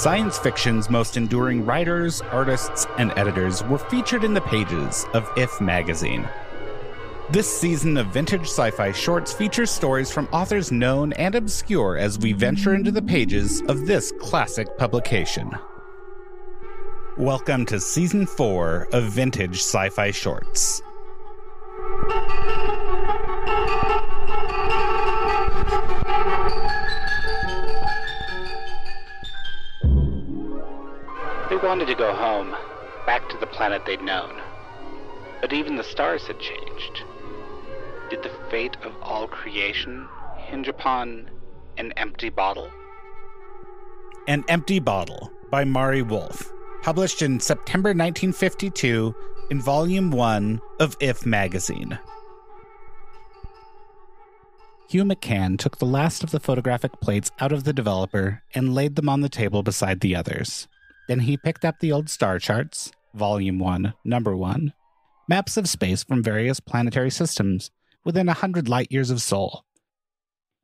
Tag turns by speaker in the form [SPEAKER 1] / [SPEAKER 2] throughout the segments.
[SPEAKER 1] Science fiction's most enduring writers, artists, and editors were featured in the pages of If magazine. This season of Vintage Sci Fi Shorts features stories from authors known and obscure as we venture into the pages of this classic publication. Welcome to Season 4 of Vintage Sci Fi Shorts.
[SPEAKER 2] Wanted to go home, back to the planet they'd known. But even the stars had changed. Did the fate of all creation hinge upon an empty bottle?
[SPEAKER 1] An Empty Bottle by Mari Wolf, published in September 1952 in Volume 1 of If magazine. Hugh McCann took the last of the photographic plates out of the developer and laid them on the table beside the others. Then he picked up the old star charts, Volume 1, Number 1, maps of space from various planetary systems within a hundred light years of Sol.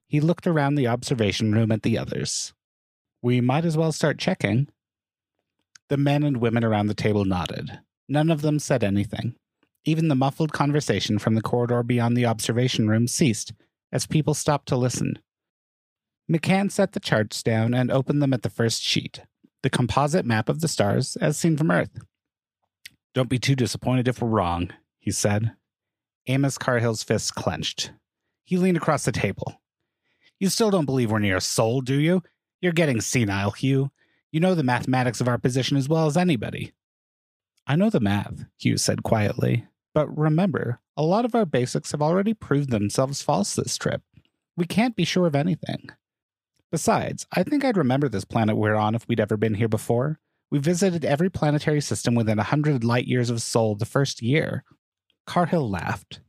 [SPEAKER 1] He looked around the observation room at the others. We might as well start checking. The men and women around the table nodded. None of them said anything. Even the muffled conversation from the corridor beyond the observation room ceased as people stopped to listen. McCann set the charts down and opened them at the first sheet, the composite map of the stars as seen from Earth. Don't be too disappointed if we're wrong, he said. Amos Carhill's fists clenched. He leaned across the table. You still don't believe we're near a Sol, do you? You're getting senile, Hugh. You know the mathematics of our position as well as anybody. I know the math, Hugh said quietly. But remember, a lot of our basics have already proved themselves false this trip. We can't be sure of anything. Besides, I think I'd remember this planet we're on if we'd ever been here before. We visited every planetary system within a hundred light years of Sol the first year. Carhill laughed.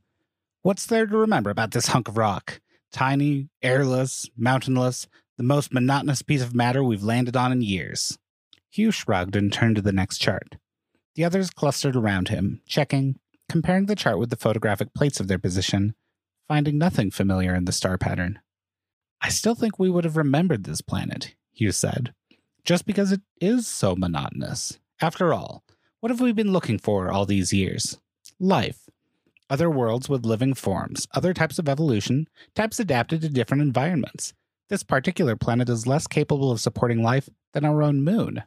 [SPEAKER 1] What's there to remember about this hunk of rock? Tiny, airless, mountainless, the most monotonous piece of matter we've landed on in years. Hugh shrugged and turned to the next chart. The others clustered around him, checking, comparing the chart with the photographic plates of their position, finding nothing familiar in the star pattern. I still think we would have remembered this planet, Hugh said, just because it is so monotonous. After all, what have we been looking for all these years? Life. Other worlds with living forms, other types of evolution, types adapted to different environments. This particular planet is less capable of supporting life than our own moon.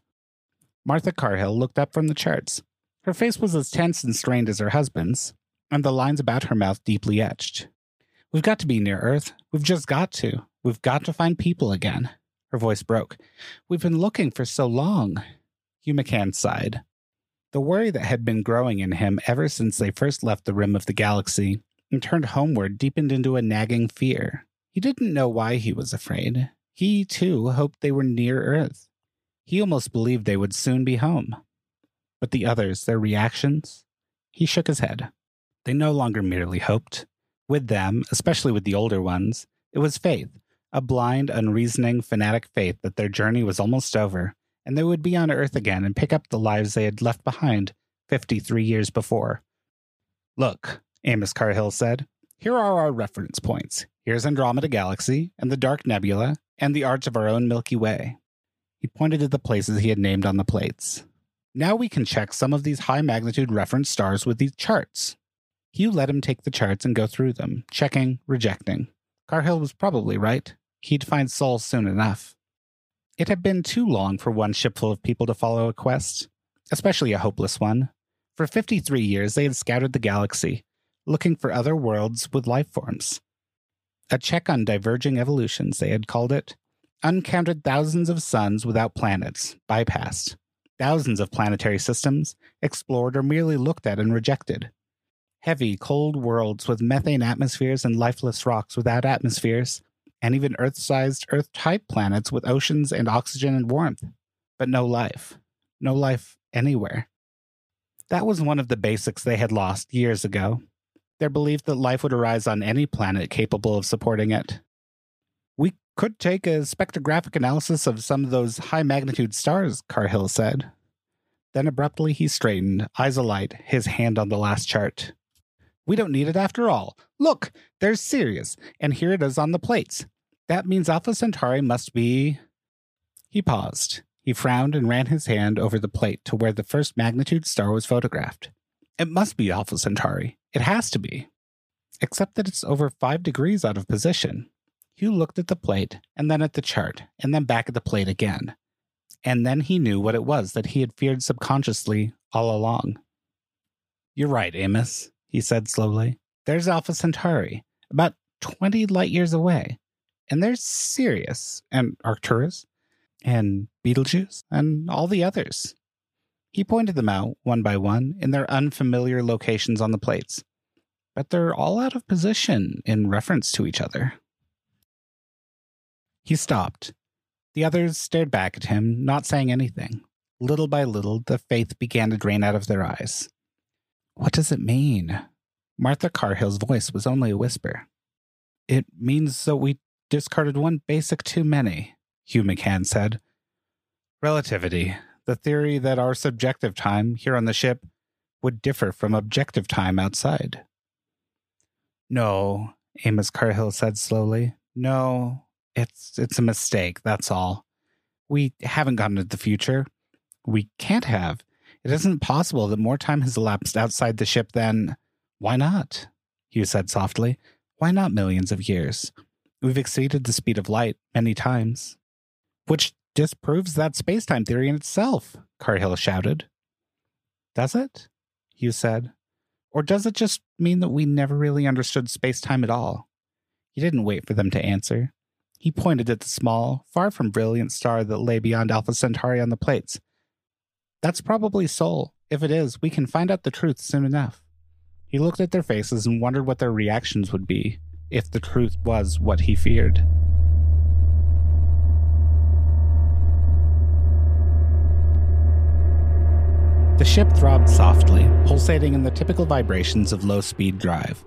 [SPEAKER 1] Martha Carhill looked up from the charts. Her face was as tense and strained as her husband's, and the lines about her mouth deeply etched. We've got to be near Earth. We've just got to. We've got to find people again. Her voice broke. We've been looking for so long. Hugh McCann sighed. The worry that had been growing in him ever since they first left the rim of the galaxy and turned homeward deepened into a nagging fear. He didn't know why he was afraid. He, too, hoped they were near Earth. He almost believed they would soon be home. But the others, their reactions? He shook his head. They no longer merely hoped. With them, especially with the older ones, it was faith, a blind, unreasoning, fanatic faith that their journey was almost over and they would be on Earth again and pick up the lives they had left behind 53 years before. Look, Amos Carhill said, here are our reference points. Here's Andromeda Galaxy, and the Dark Nebula, and the arch of our own Milky Way. He pointed to the places he had named on the plates. Now we can check some of these high magnitude reference stars with these charts. Hugh let him take the charts and go through them, checking, rejecting. Carhill was probably right. He'd find Sol soon enough. It had been too long for one shipful of people to follow a quest, especially a hopeless one. For 53 years, they had scouted the galaxy, looking for other worlds with life forms. A check on diverging evolutions, they had called it. Uncounted thousands of suns without planets, bypassed. Thousands of planetary systems, explored or merely looked at and rejected. Heavy, cold worlds with methane atmospheres and lifeless rocks without atmospheres, and even Earth sized, Earth type planets with oceans and oxygen and warmth, but no life. No life anywhere. That was one of the basics they had lost years ago their belief that life would arise on any planet capable of supporting it. We could take a spectrographic analysis of some of those high magnitude stars, Carhill said. Then abruptly he straightened, eyes alight, his hand on the last chart. We don't need it after all. Look, there's Sirius, and here it is on the plates. That means Alpha Centauri must be. He paused. He frowned and ran his hand over the plate to where the first magnitude star was photographed. It must be Alpha Centauri. It has to be. Except that it's over five degrees out of position. Hugh looked at the plate, and then at the chart, and then back at the plate again. And then he knew what it was that he had feared subconsciously all along. You're right, Amos, he said slowly. There's Alpha Centauri, about 20 light years away. And there's Sirius, and Arcturus, and Betelgeuse, and all the others. He pointed them out, one by one, in their unfamiliar locations on the plates. But they're all out of position in reference to each other. He stopped. The others stared back at him, not saying anything. Little by little, the faith began to drain out of their eyes. What does it mean? Martha Carhill's voice was only a whisper. It means that we discarded one basic too many, Hugh McCann said. Relativity, the theory that our subjective time here on the ship would differ from objective time outside. No, Amos Carhill said slowly. No, it's it's a mistake, that's all. We haven't gone to the future. We can't have. It isn't possible that more time has elapsed outside the ship than why not? Hugh said softly. Why not millions of years? We've exceeded the speed of light many times. Which disproves that space time theory in itself, Carhill shouted. Does it? Hugh said. Or does it just mean that we never really understood space time at all? He didn't wait for them to answer. He pointed at the small, far from brilliant star that lay beyond Alpha Centauri on the plates. That's probably Sol. If it is, we can find out the truth soon enough. He looked at their faces and wondered what their reactions would be if the truth was what he feared. The ship throbbed softly, pulsating in the typical vibrations of low speed drive.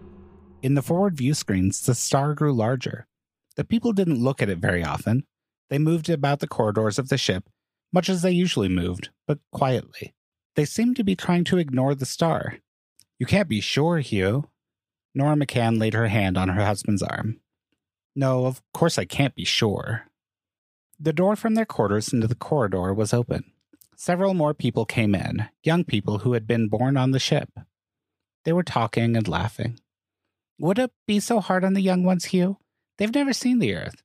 [SPEAKER 1] In the forward view screens, the star grew larger. The people didn't look at it very often. They moved about the corridors of the ship, much as they usually moved, but quietly. They seemed to be trying to ignore the star. You can't be sure, Hugh. Nora McCann laid her hand on her husband's arm. No, of course I can't be sure. The door from their quarters into the corridor was open. Several more people came in, young people who had been born on the ship. They were talking and laughing. Would it be so hard on the young ones, Hugh? They've never seen the Earth.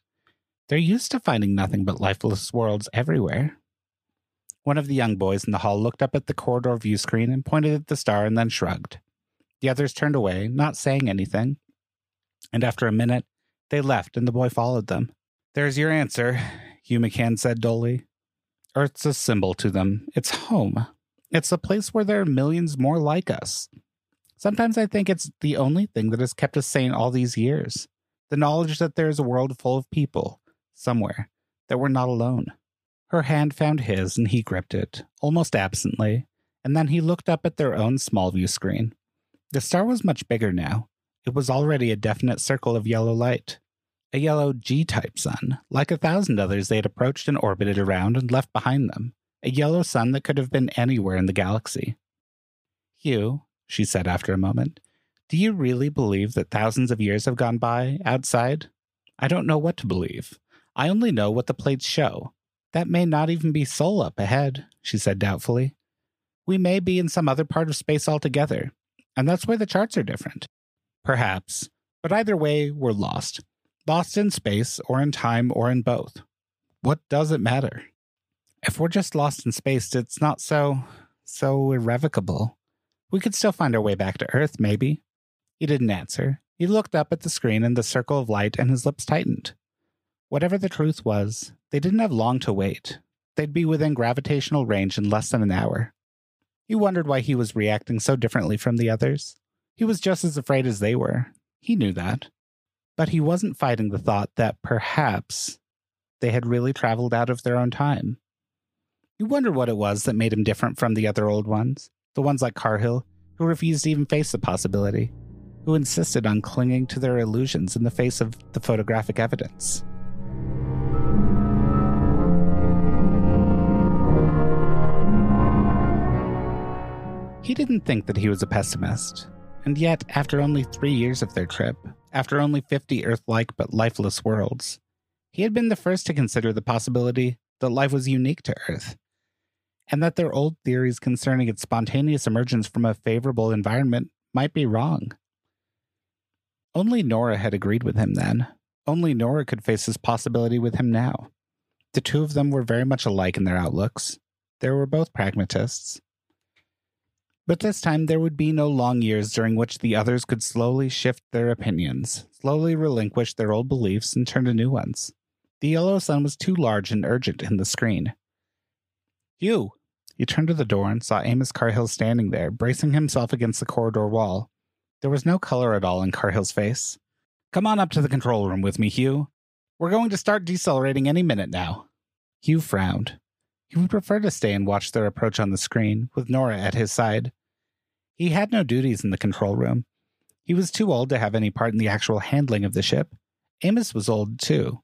[SPEAKER 1] They're used to finding nothing but lifeless worlds everywhere. One of the young boys in the hall looked up at the corridor view screen and pointed at the star and then shrugged. The others turned away, not saying anything. And after a minute, they left and the boy followed them. There's your answer, Hugh McCann said dully. Earth's a symbol to them. It's home. It's a place where there are millions more like us. Sometimes I think it's the only thing that has kept us sane all these years the knowledge that there is a world full of people, somewhere, that we're not alone. Her hand found his and he gripped it, almost absently, and then he looked up at their own small view screen. The star was much bigger now. It was already a definite circle of yellow light a yellow G type sun, like a thousand others they had approached and orbited around and left behind them, a yellow sun that could have been anywhere in the galaxy. Hugh, she said after a moment, do you really believe that thousands of years have gone by outside? I don't know what to believe. I only know what the plates show. That may not even be Sol up ahead, she said doubtfully. We may be in some other part of space altogether, and that's where the charts are different. Perhaps, but either way, we're lost lost in space or in time or in both. What does it matter? If we're just lost in space, it's not so, so irrevocable. We could still find our way back to Earth, maybe. He didn't answer. He looked up at the screen and the circle of light and his lips tightened. Whatever the truth was, they didn't have long to wait. They'd be within gravitational range in less than an hour. He wondered why he was reacting so differently from the others. He was just as afraid as they were. He knew that but he wasn't fighting the thought that perhaps they had really traveled out of their own time. He wondered what it was that made him different from the other old ones, the ones like Carhill, who refused to even face the possibility, who insisted on clinging to their illusions in the face of the photographic evidence. He didn't think that he was a pessimist, and yet, after only three years of their trip, after only 50 Earth like but lifeless worlds, he had been the first to consider the possibility that life was unique to Earth, and that their old theories concerning its spontaneous emergence from a favorable environment might be wrong. Only Nora had agreed with him then. Only Nora could face this possibility with him now. The two of them were very much alike in their outlooks. They were both pragmatists. But this time there would be no long years during which the others could slowly shift their opinions, slowly relinquish their old beliefs, and turn to new ones. The yellow sun was too large and urgent in the screen. Hugh! He turned to the door and saw Amos Carhill standing there, bracing himself against the corridor wall. There was no color at all in Carhill's face. Come on up to the control room with me, Hugh. We're going to start decelerating any minute now. Hugh frowned. He would prefer to stay and watch their approach on the screen, with Nora at his side. He had no duties in the control room. He was too old to have any part in the actual handling of the ship. Amos was old, too.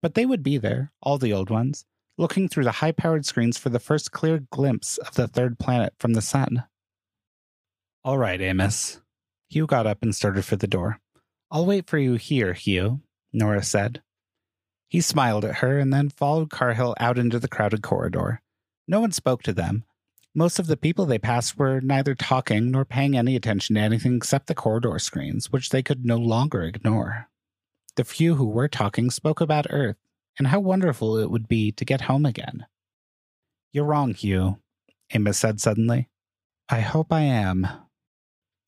[SPEAKER 1] But they would be there, all the old ones, looking through the high powered screens for the first clear glimpse of the third planet from the sun. All right, Amos. Hugh got up and started for the door. I'll wait for you here, Hugh, Nora said. He smiled at her and then followed Carhill out into the crowded corridor. No one spoke to them, most of the people they passed were neither talking nor paying any attention to anything except the corridor screens, which they could no longer ignore. The few who were talking spoke about Earth and how wonderful it would be to get home again. You're wrong, Hugh, Amos said suddenly. I hope I am.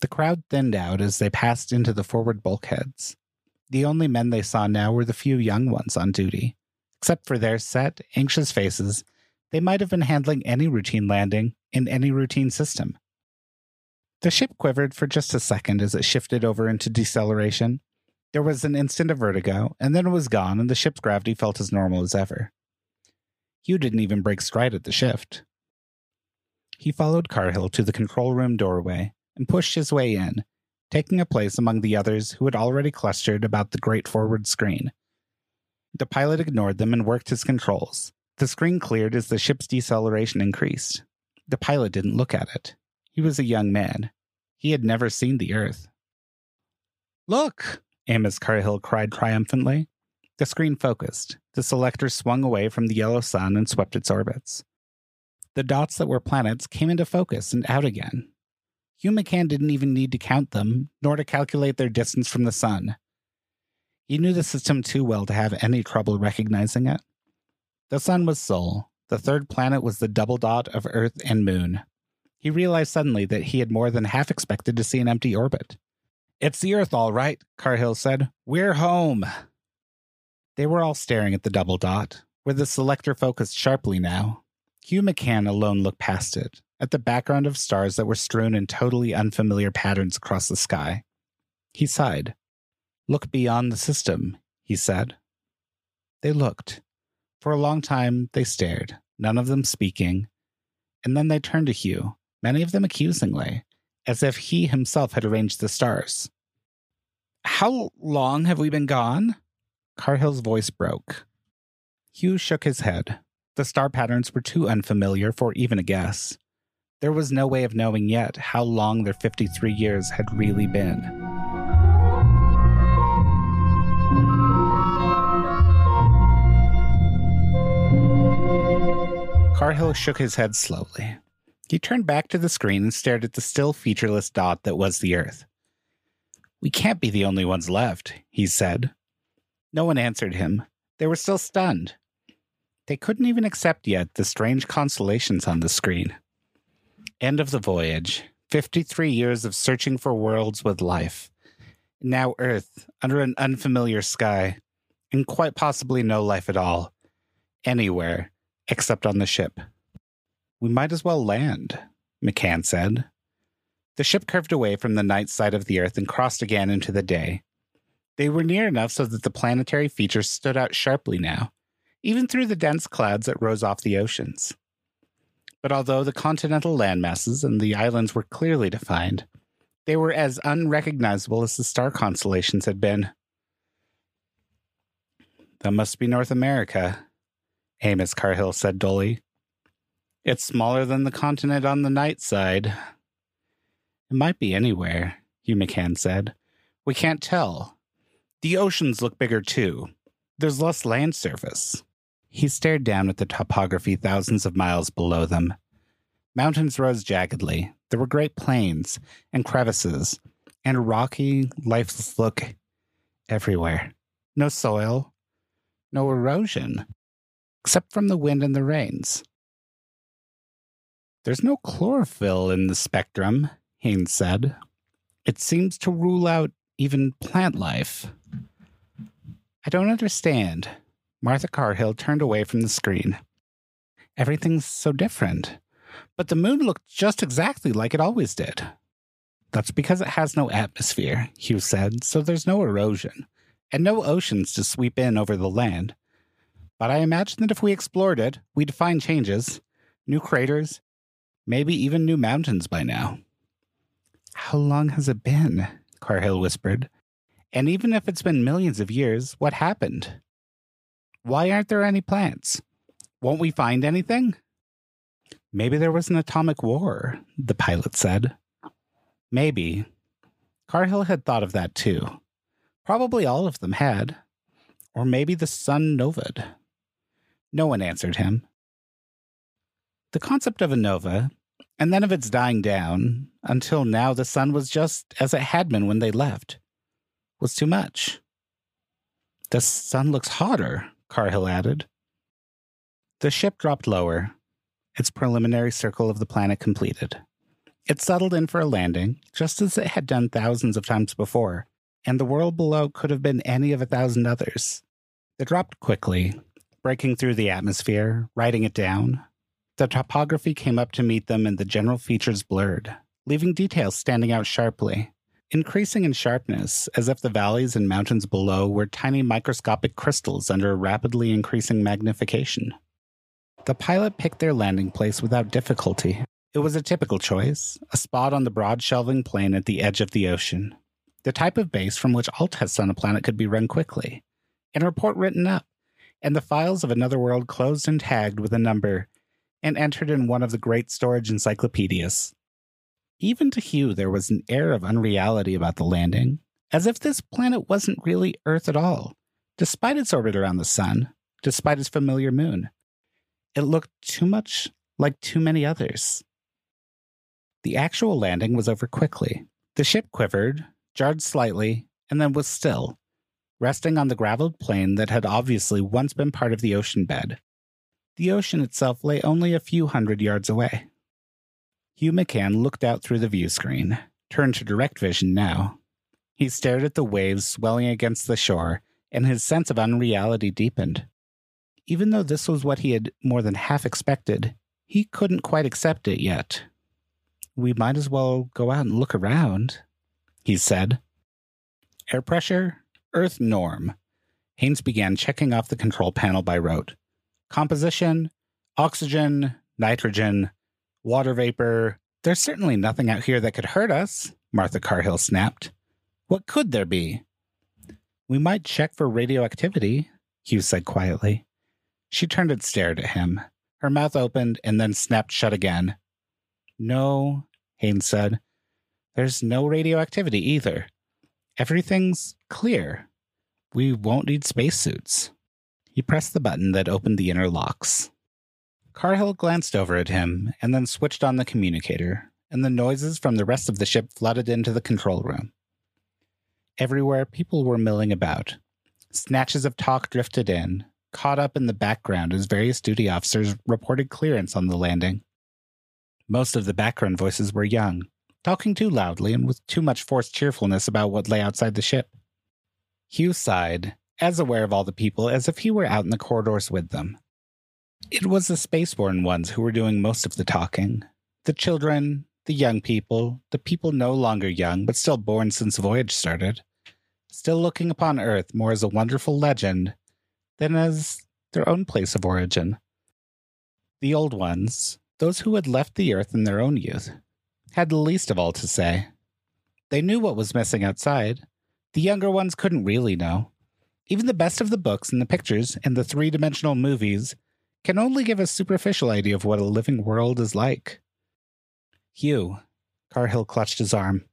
[SPEAKER 1] The crowd thinned out as they passed into the forward bulkheads. The only men they saw now were the few young ones on duty. Except for their set, anxious faces, they might have been handling any routine landing in any routine system. The ship quivered for just a second as it shifted over into deceleration. There was an instant of vertigo, and then it was gone, and the ship's gravity felt as normal as ever. Hugh didn't even break stride at the shift. He followed Carhill to the control room doorway and pushed his way in, taking a place among the others who had already clustered about the great forward screen. The pilot ignored them and worked his controls, the screen cleared as the ship's deceleration increased. The pilot didn't look at it. He was a young man. He had never seen the Earth. Look! Amos Carhill cried triumphantly. The screen focused. The selector swung away from the yellow sun and swept its orbits. The dots that were planets came into focus and out again. Hugh McCann didn't even need to count them, nor to calculate their distance from the sun. He knew the system too well to have any trouble recognizing it. The sun was Sol. The third planet was the double dot of Earth and Moon. He realized suddenly that he had more than half expected to see an empty orbit. It's the Earth, all right, Carhill said. We're home. They were all staring at the double dot, where the selector focused sharply now. Hugh McCann alone looked past it, at the background of stars that were strewn in totally unfamiliar patterns across the sky. He sighed. Look beyond the system, he said. They looked. For a long time, they stared, none of them speaking, and then they turned to Hugh, many of them accusingly, as if he himself had arranged the stars. How long have we been gone? Carhill's voice broke. Hugh shook his head. The star patterns were too unfamiliar for even a guess. There was no way of knowing yet how long their 53 years had really been. Carhill shook his head slowly. He turned back to the screen and stared at the still featureless dot that was the Earth. We can't be the only ones left, he said. No one answered him. They were still stunned. They couldn't even accept yet the strange constellations on the screen. End of the voyage. 53 years of searching for worlds with life. Now Earth, under an unfamiliar sky, and quite possibly no life at all. Anywhere except on the ship. We might as well land, McCann said. The ship curved away from the night side of the Earth and crossed again into the day. They were near enough so that the planetary features stood out sharply now, even through the dense clouds that rose off the oceans. But although the continental landmasses and the islands were clearly defined, they were as unrecognizable as the star constellations had been. That must be North America, Amos Carhill said dully. It's smaller than the continent on the night side. It might be anywhere, Hugh McCann said. We can't tell. The oceans look bigger too. There's less land surface. He stared down at the topography thousands of miles below them. Mountains rose jaggedly. There were great plains and crevices and a rocky, lifeless look everywhere. No soil, no erosion, except from the wind and the rains. There's no chlorophyll in the spectrum, Haynes said. It seems to rule out even plant life. I don't understand. Martha Carhill turned away from the screen. Everything's so different. But the moon looked just exactly like it always did. That's because it has no atmosphere, Hugh said, so there's no erosion, and no oceans to sweep in over the land. But I imagine that if we explored it, we'd find changes, new craters, maybe even new mountains by now. How long has it been? Carhill whispered. And even if it's been millions of years, what happened? Why aren't there any plants? Won't we find anything? Maybe there was an atomic war, the pilot said. Maybe. Carhill had thought of that too. Probably all of them had. Or maybe the sun novaed. No one answered him. The concept of a nova, and then of its dying down, until now the sun was just as it had been when they left, was too much. The sun looks hotter, Carhill added. The ship dropped lower, its preliminary circle of the planet completed. It settled in for a landing, just as it had done thousands of times before, and the world below could have been any of a thousand others. It dropped quickly, breaking through the atmosphere, writing it down. The topography came up to meet them and the general features blurred, leaving details standing out sharply increasing in sharpness, as if the valleys and mountains below were tiny microscopic crystals under a rapidly increasing magnification. The pilot picked their landing place without difficulty. It was a typical choice, a spot on the broad shelving plain at the edge of the ocean. The type of base from which all tests on a planet could be run quickly, and a report written up, and the files of another world closed and tagged with a number, and entered in one of the great storage encyclopedias. Even to Hugh, there was an air of unreality about the landing, as if this planet wasn't really Earth at all, despite its orbit around the sun, despite its familiar moon. It looked too much like too many others. The actual landing was over quickly. The ship quivered, jarred slightly, and then was still, resting on the graveled plain that had obviously once been part of the ocean bed. The ocean itself lay only a few hundred yards away. Hugh McCann looked out through the view screen, turned to direct vision now. He stared at the waves swelling against the shore, and his sense of unreality deepened. Even though this was what he had more than half expected, he couldn't quite accept it yet. We might as well go out and look around, he said. Air pressure, Earth norm. Haynes began checking off the control panel by rote. Composition, oxygen, nitrogen, water vapor. There's certainly nothing out here that could hurt us, Martha Carhill snapped. What could there be? We might check for radioactivity, Hugh said quietly. She turned and stared at him. Her mouth opened and then snapped shut again. No, Haynes said. There's no radioactivity either. Everything's clear. We won't need spacesuits. He pressed the button that opened the inner locks. Carhill glanced over at him and then switched on the communicator, and the noises from the rest of the ship flooded into the control room. Everywhere, people were milling about. Snatches of talk drifted in, caught up in the background as various duty officers reported clearance on the landing. Most of the background voices were young, talking too loudly and with too much forced cheerfulness about what lay outside the ship. Hugh sighed, as aware of all the people as if he were out in the corridors with them. It was the spaceborne ones who were doing most of the talking. The children, the young people, the people no longer young but still born since the voyage started, still looking upon Earth more as a wonderful legend than as their own place of origin. The old ones, those who had left the Earth in their own youth, had the least of all to say. They knew what was missing outside. The younger ones couldn't really know. Even the best of the books and the pictures and the three dimensional movies can only give a superficial idea of what a living world is like. Hugh, Carhill clutched his arm.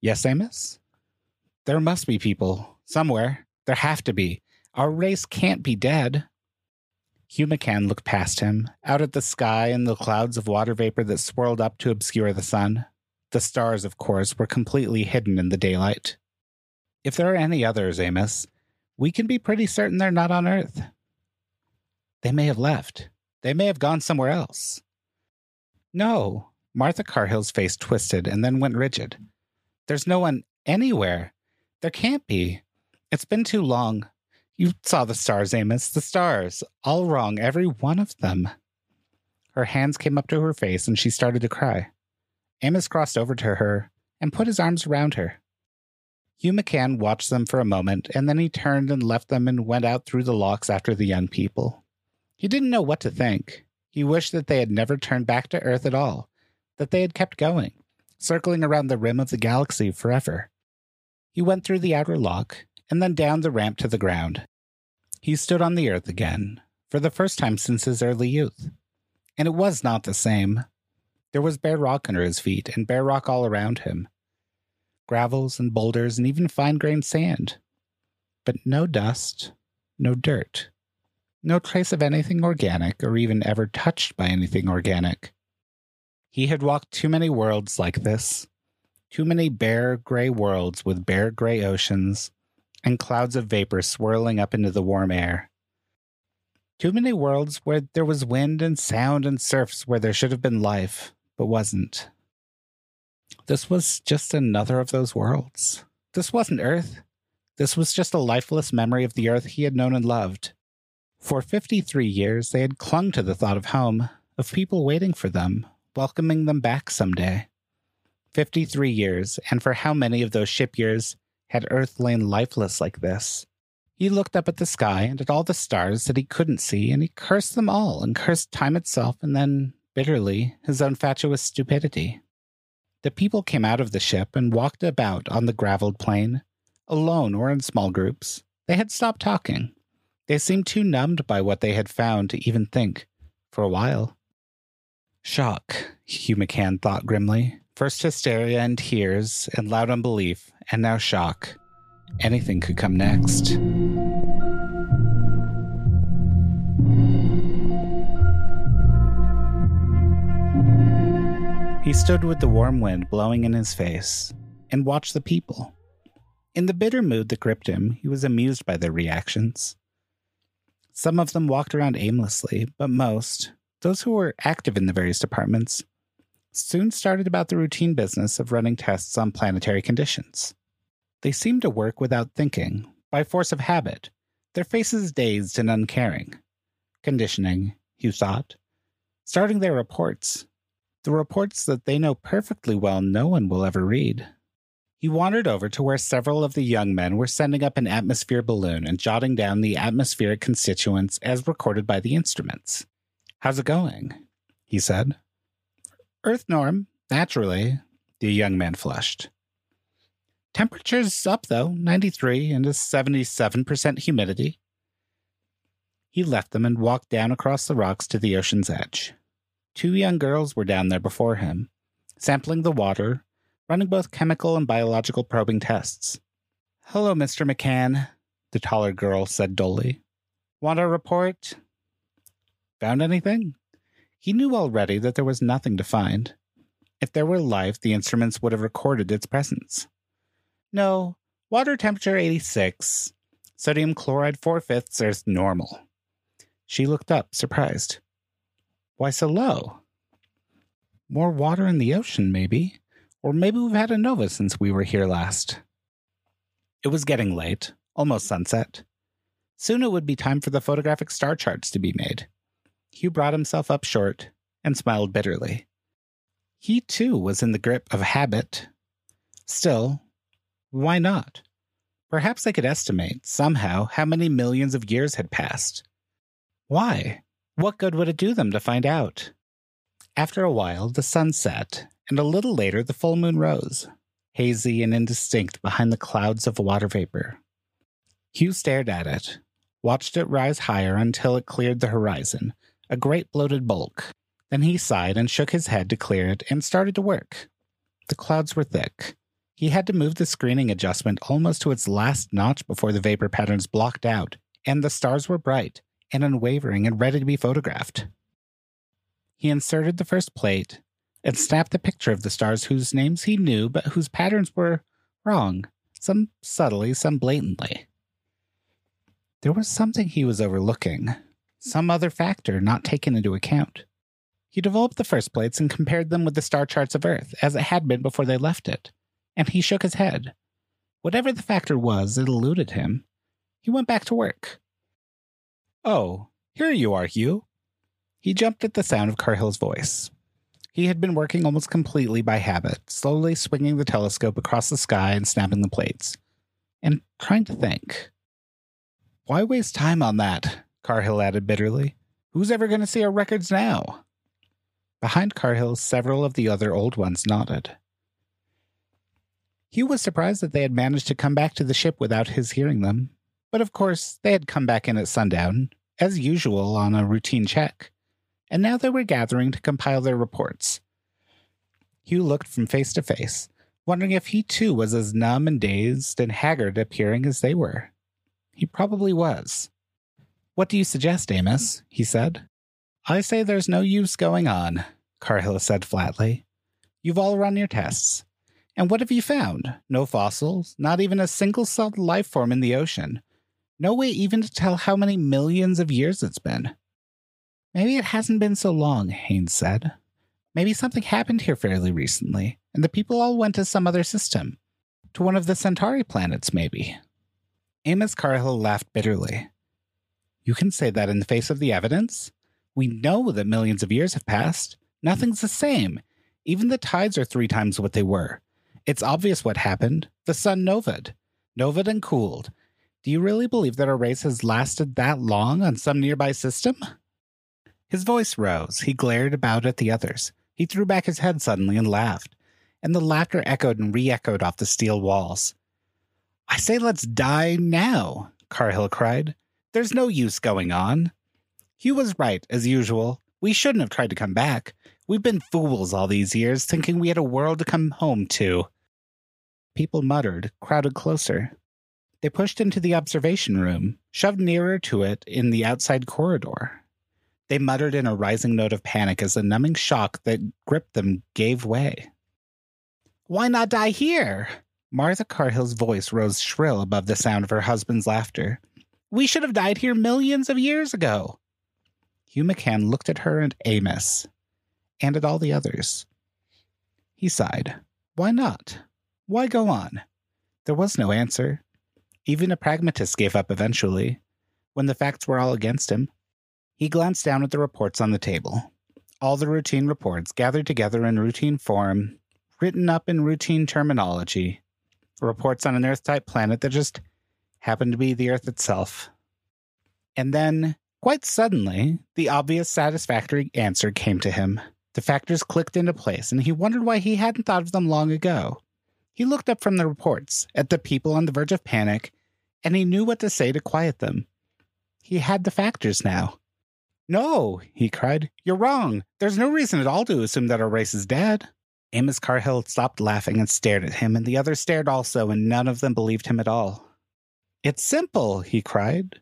[SPEAKER 1] Yes, Amos? There must be people somewhere. There have to be. Our race can't be dead. Hugh McCann looked past him, out at the sky and the clouds of water vapor that swirled up to obscure the sun. The stars, of course, were completely hidden in the daylight. If there are any others, Amos, we can be pretty certain they're not on Earth. They may have left. They may have gone somewhere else. No. Martha Carhill's face twisted and then went rigid. There's no one anywhere. There can't be. It's been too long. You saw the stars, Amos. The stars. All wrong, every one of them. Her hands came up to her face and she started to cry. Amos crossed over to her and put his arms around her. Hugh McCann watched them for a moment, and then he turned and left them and went out through the locks after the young people. He didn't know what to think. He wished that they had never turned back to Earth at all, that they had kept going, circling around the rim of the galaxy forever. He went through the outer lock and then down the ramp to the ground. He stood on the Earth again, for the first time since his early youth. And it was not the same. There was bare rock under his feet and bare rock all around him gravels and boulders and even fine grained sand. But no dust, no dirt, no trace of anything organic or even ever touched by anything organic. He had walked too many worlds like this, too many bare gray worlds with bare gray oceans and clouds of vapor swirling up into the warm air. Too many worlds where there was wind and sound and surfs where there should have been life, but wasn't. This was just another of those worlds. This wasn't Earth. This was just a lifeless memory of the Earth he had known and loved. For 53 years, they had clung to the thought of home, of people waiting for them, welcoming them back someday. 53 years, and for how many of those ship years had Earth lain lifeless like this? He looked up at the sky and at all the stars that he couldn't see, and he cursed them all, and cursed time itself, and then, bitterly, his own fatuous stupidity. The people came out of the ship and walked about on the graveled plain, alone or in small groups. They had stopped talking. They seemed too numbed by what they had found to even think, for a while. Shock, Hugh McCann thought grimly. First hysteria and tears and loud unbelief, and now shock. Anything could come next. He stood with the warm wind blowing in his face and watched the people. In the bitter mood that gripped him, he was amused by their reactions. Some of them walked around aimlessly, but most, those who were active in the various departments, soon started about the routine business of running tests on planetary conditions. They seemed to work without thinking, by force of habit, their faces dazed and uncaring. Conditioning, Hugh thought. Starting their reports, the reports that they know perfectly well no one will ever read. He wandered over to where several of the young men were sending up an atmosphere balloon and jotting down the atmospheric constituents as recorded by the instruments. How's it going? he said. Earth norm, naturally, the young man flushed. Temperature's up, though, 93 and a 77% humidity. He left them and walked down across the rocks to the ocean's edge. Two young girls were down there before him, sampling the water, running both chemical and biological probing tests. Hello, Mr. McCann, the taller girl said dully. Want a report? Found anything? He knew already that there was nothing to find. If there were life, the instruments would have recorded its presence. No, water temperature 86, sodium chloride 4 fifths Earth normal. She looked up, surprised. Why so low? More water in the ocean, maybe. Or maybe we've had a nova since we were here last. It was getting late, almost sunset. Soon it would be time for the photographic star charts to be made. Hugh brought himself up short and smiled bitterly. He too was in the grip of habit. Still, why not? Perhaps they could estimate, somehow, how many millions of years had passed. Why? What good would it do them to find out? After a while, the sun set, and a little later, the full moon rose, hazy and indistinct behind the clouds of water vapor. Hugh stared at it, watched it rise higher until it cleared the horizon, a great bloated bulk. Then he sighed and shook his head to clear it and started to work. The clouds were thick. He had to move the screening adjustment almost to its last notch before the vapor patterns blocked out, and the stars were bright, and unwavering and ready to be photographed. He inserted the first plate and snapped a picture of the stars whose names he knew but whose patterns were wrong, some subtly, some blatantly. There was something he was overlooking, some other factor not taken into account. He developed the first plates and compared them with the star charts of Earth, as it had been before they left it, and he shook his head. Whatever the factor was, it eluded him. He went back to work. Oh, here you are, Hugh. He jumped at the sound of Carhill's voice. He had been working almost completely by habit, slowly swinging the telescope across the sky and snapping the plates, and trying to think. Why waste time on that? Carhill added bitterly. Who's ever going to see our records now? Behind Carhill, several of the other old ones nodded. Hugh was surprised that they had managed to come back to the ship without his hearing them. But of course, they had come back in at sundown, as usual on a routine check, and now they were gathering to compile their reports. Hugh looked from face to face, wondering if he too was as numb and dazed and haggard appearing as they were. He probably was. What do you suggest, Amos? he said. I say there's no use going on, Carhill said flatly. You've all run your tests. And what have you found? No fossils, not even a single celled life form in the ocean. No way even to tell how many millions of years it's been. Maybe it hasn't been so long, Haynes said. Maybe something happened here fairly recently, and the people all went to some other system. To one of the Centauri planets, maybe. Amos Carhill laughed bitterly. You can say that in the face of the evidence? We know that millions of years have passed. Nothing's the same. Even the tides are three times what they were. It's obvious what happened. The sun novaed. Novaed and cooled. Do you really believe that our race has lasted that long on some nearby system? His voice rose. He glared about at the others. He threw back his head suddenly and laughed, and the laughter echoed and re echoed off the steel walls. I say let's die now, Carhill cried. There's no use going on. Hugh was right, as usual. We shouldn't have tried to come back. We've been fools all these years, thinking we had a world to come home to. People muttered, crowded closer. They pushed into the observation room, shoved nearer to it in the outside corridor. They muttered in a rising note of panic as the numbing shock that gripped them gave way. Why not die here? Martha Carhill's voice rose shrill above the sound of her husband's laughter. We should have died here millions of years ago. Hugh McCann looked at her and Amos, and at all the others. He sighed. Why not? Why go on? There was no answer. Even a pragmatist gave up eventually, when the facts were all against him. He glanced down at the reports on the table. All the routine reports gathered together in routine form, written up in routine terminology. Reports on an Earth type planet that just happened to be the Earth itself. And then, quite suddenly, the obvious satisfactory answer came to him. The factors clicked into place, and he wondered why he hadn't thought of them long ago. He looked up from the reports at the people on the verge of panic, and he knew what to say to quiet them. He had the factors now. No, he cried. You're wrong. There's no reason at all to assume that our race is dead. Amos Carhill stopped laughing and stared at him, and the others stared also, and none of them believed him at all. It's simple, he cried.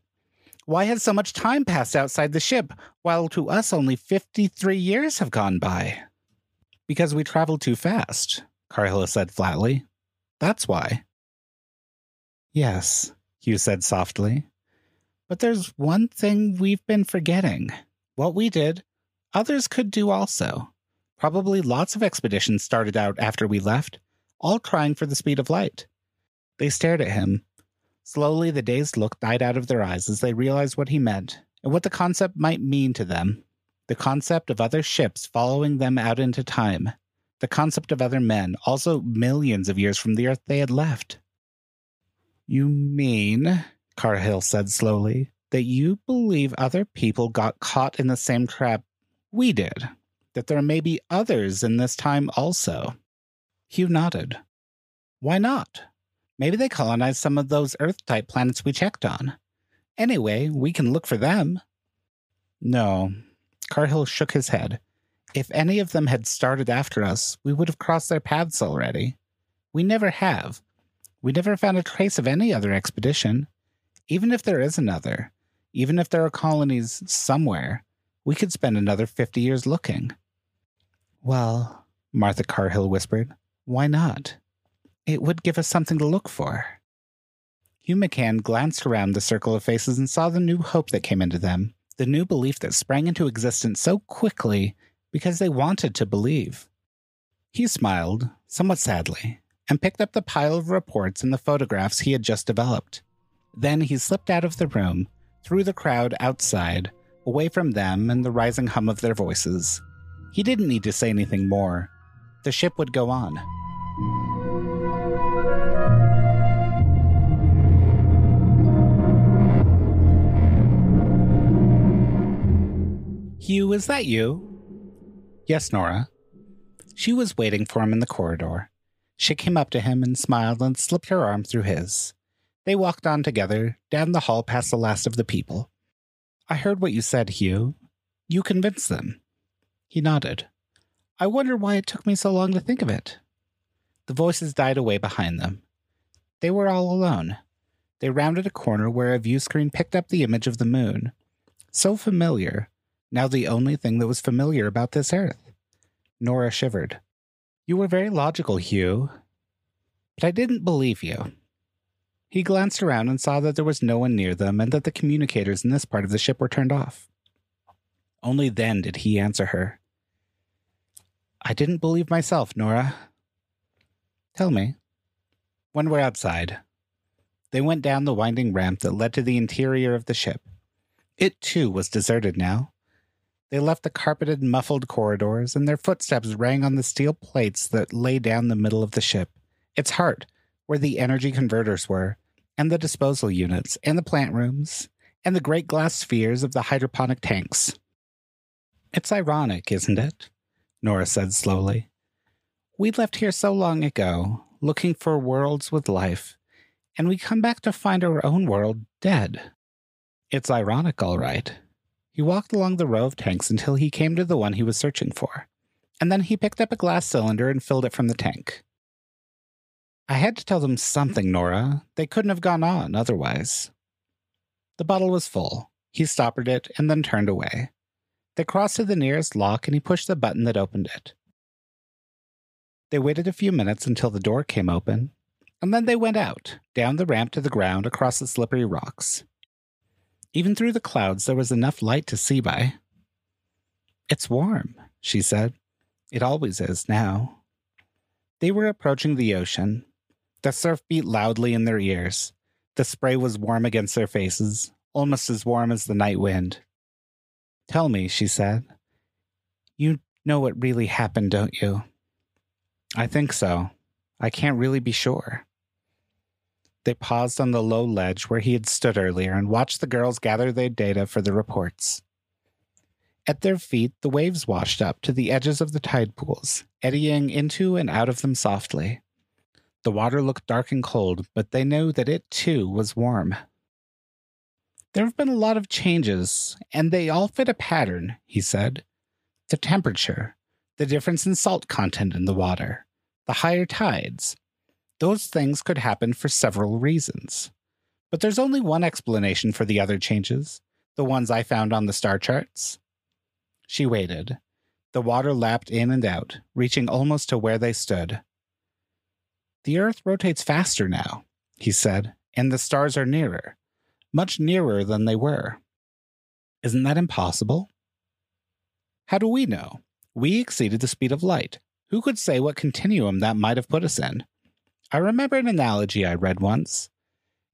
[SPEAKER 1] Why has so much time passed outside the ship, while to us only 53 years have gone by? Because we traveled too fast, Carhill said flatly. That's why. Yes, Hugh said softly. But there's one thing we've been forgetting. What we did, others could do also. Probably lots of expeditions started out after we left, all trying for the speed of light. They stared at him. Slowly, the dazed look died out of their eyes as they realized what he meant and what the concept might mean to them. The concept of other ships following them out into time. The concept of other men, also millions of years from the Earth they had left. You mean, Carhill said slowly, that you believe other people got caught in the same trap we did? That there may be others in this time also? Hugh nodded. Why not? Maybe they colonized some of those Earth type planets we checked on. Anyway, we can look for them. No. Carhill shook his head. If any of them had started after us, we would have crossed their paths already. We never have. We never found a trace of any other expedition. Even if there is another, Even if there are colonies somewhere, we could spend another 50 years looking. Well, Martha Carhill whispered, why not? It would give us something to look for. Hugh McCann glanced around the circle of faces and saw the new hope that came into them, the new belief that sprang into existence so quickly because they wanted to believe. He smiled, somewhat sadly, and picked up the pile of reports and the photographs he had just developed. Then he slipped out of the room, through the crowd outside, away from them and the rising hum of their voices. He didn't need to say anything more. The ship would go on. Hugh, is that you? Yes, Nora. She was waiting for him in the corridor. She came up to him and smiled and slipped her arm through his. They walked on together, down the hall past the last of the people. I heard what you said, Hugh. You convinced them. He nodded. I wonder why it took me so long to think of it. The voices died away behind them. They were all alone. They rounded a corner where a view screen picked up the image of the moon. So familiar, now the only thing that was familiar about this earth. Nora shivered. You were very logical, Hugh. But I didn't believe you. He glanced around and saw that there was no one near them and that the communicators in this part of the ship were turned off. Only then did he answer her. I didn't believe myself, Nora. Tell me. When we're outside. They went down the winding ramp that led to the interior of the ship. It, too, was deserted now. They left the carpeted, muffled corridors, and their footsteps rang on the steel plates that lay down the middle of the ship, its heart, where the energy converters were, and the disposal units, and the plant rooms, and the great glass spheres of the hydroponic tanks. It's ironic, isn't it? Nora said slowly. We left here so long ago, looking for worlds with life, and we come back to find our own world dead. It's ironic, all right. He walked along the row of tanks until he came to the one he was searching for, and then he picked up a glass cylinder and filled it from the tank. I had to tell them something, Nora. They couldn't have gone on otherwise. The bottle was full. He stoppered it and then turned away. They crossed to the nearest lock and he pushed the button that opened it. They waited a few minutes until the door came open, and then they went out, down the ramp to the ground across the slippery rocks. Even through the clouds, there was enough light to see by. It's warm, she said. It always is now. They were approaching the ocean. The surf beat loudly in their ears. The spray was warm against their faces, almost as warm as the night wind. Tell me, she said. You know what really happened, don't you? I think so. I can't really be sure. They paused on the low ledge where he had stood earlier and watched the girls gather their data for the reports. At their feet, the waves washed up to the edges of the tide pools, eddying into and out of them softly. The water looked dark and cold, but they knew that it too was warm. There have been a lot of changes, and they all fit a pattern, he said. The temperature, the difference in salt content in the water, the higher tides, those things could happen for several reasons. But there's only one explanation for the other changes, the ones I found on the star charts. She waited. The water lapped in and out, reaching almost to where they stood. The Earth rotates faster now, he said, and the stars are nearer, much nearer than they were. Isn't that impossible? How do we know? We exceeded the speed of light. Who could say what continuum that might have put us in? I remember an analogy I read once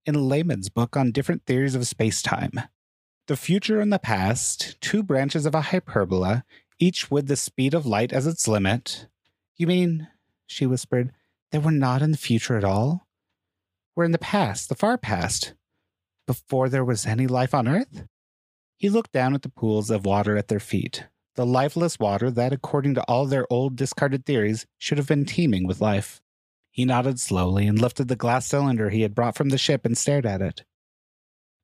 [SPEAKER 1] in Layman's book on different theories of space time. The future and the past, two branches of a hyperbola, each with the speed of light as its limit. You mean, she whispered, that we're not in the future at all? We're in the past, the far past, before there was any life on Earth? He looked down at the pools of water at their feet, the lifeless water that, according to all their old discarded theories, should have been teeming with life. He nodded slowly and lifted the glass cylinder he had brought from the ship and stared at it.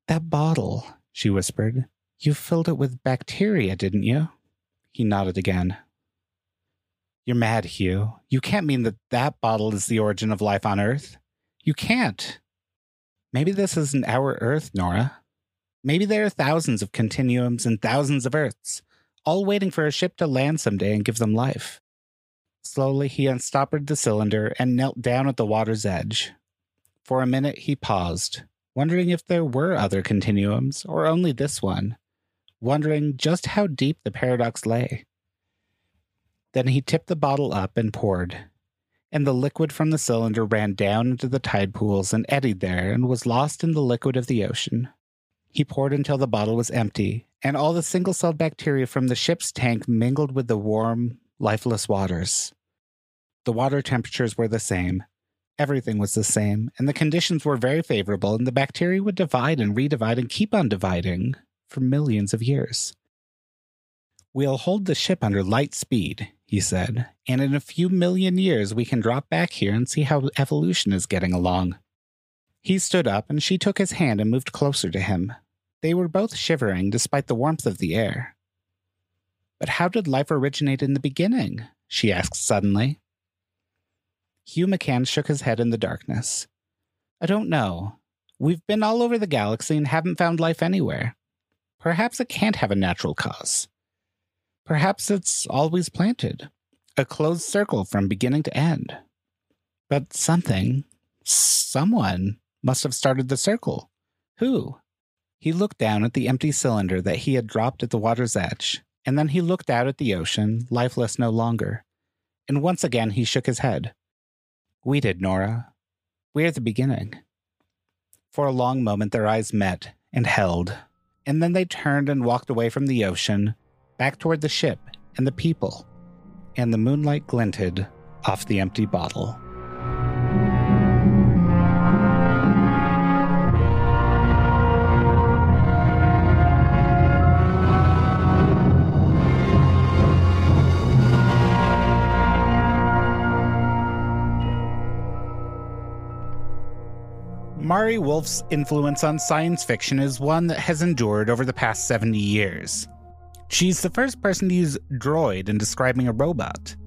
[SPEAKER 1] That bottle, she whispered. You filled it with bacteria, didn't you? He nodded again. You're mad, Hugh. You can't mean that that bottle is the origin of life on Earth. You can't. Maybe this isn't our Earth, Nora. Maybe there are thousands of continuums and thousands of Earths, all waiting for a ship to land someday and give them life. Slowly, he unstoppered the cylinder and knelt down at the water's edge. For a minute, he paused, wondering if there were other continuums or only this one, wondering just how deep the paradox lay. Then he tipped the bottle up and poured, and the liquid from the cylinder ran down into the tide pools and eddied there and was lost in the liquid of the ocean. He poured until the bottle was empty, and all the single celled bacteria from the ship's tank mingled with the warm, lifeless waters. The water temperatures were the same. Everything was the same, and the conditions were very favorable, and the bacteria would divide and redivide and keep on dividing for millions of years. We'll hold the ship under light speed, he said, and in a few million years we can drop back here and see how evolution is getting along. He stood up and she took his hand and moved closer to him. They were both shivering despite the warmth of the air. But how did life originate in the beginning? she asked suddenly. Hugh McCann shook his head in the darkness. I don't know. We've been all over the galaxy and haven't found life anywhere. Perhaps it can't have a natural cause. Perhaps it's always planted, a closed circle from beginning to end. But something, someone, must have started the circle. Who? He looked down at the empty cylinder that he had dropped at the water's edge, and then he looked out at the ocean, lifeless no longer. And once again he shook his head. We did, Nora. We're the beginning. For a long moment their eyes met and held, and then they turned and walked away from the ocean, back toward the ship and the people, and the moonlight glinted off the empty bottle. Mari Wolf's influence on science fiction is one that has endured over the past 70 years. She's the first person to use droid in describing a robot.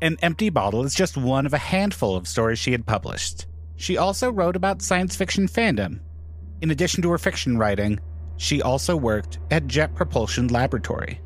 [SPEAKER 1] An Empty Bottle is just one of a handful of stories she had published. She also wrote about science fiction fandom. In addition to her fiction writing, she also worked at Jet Propulsion Laboratory.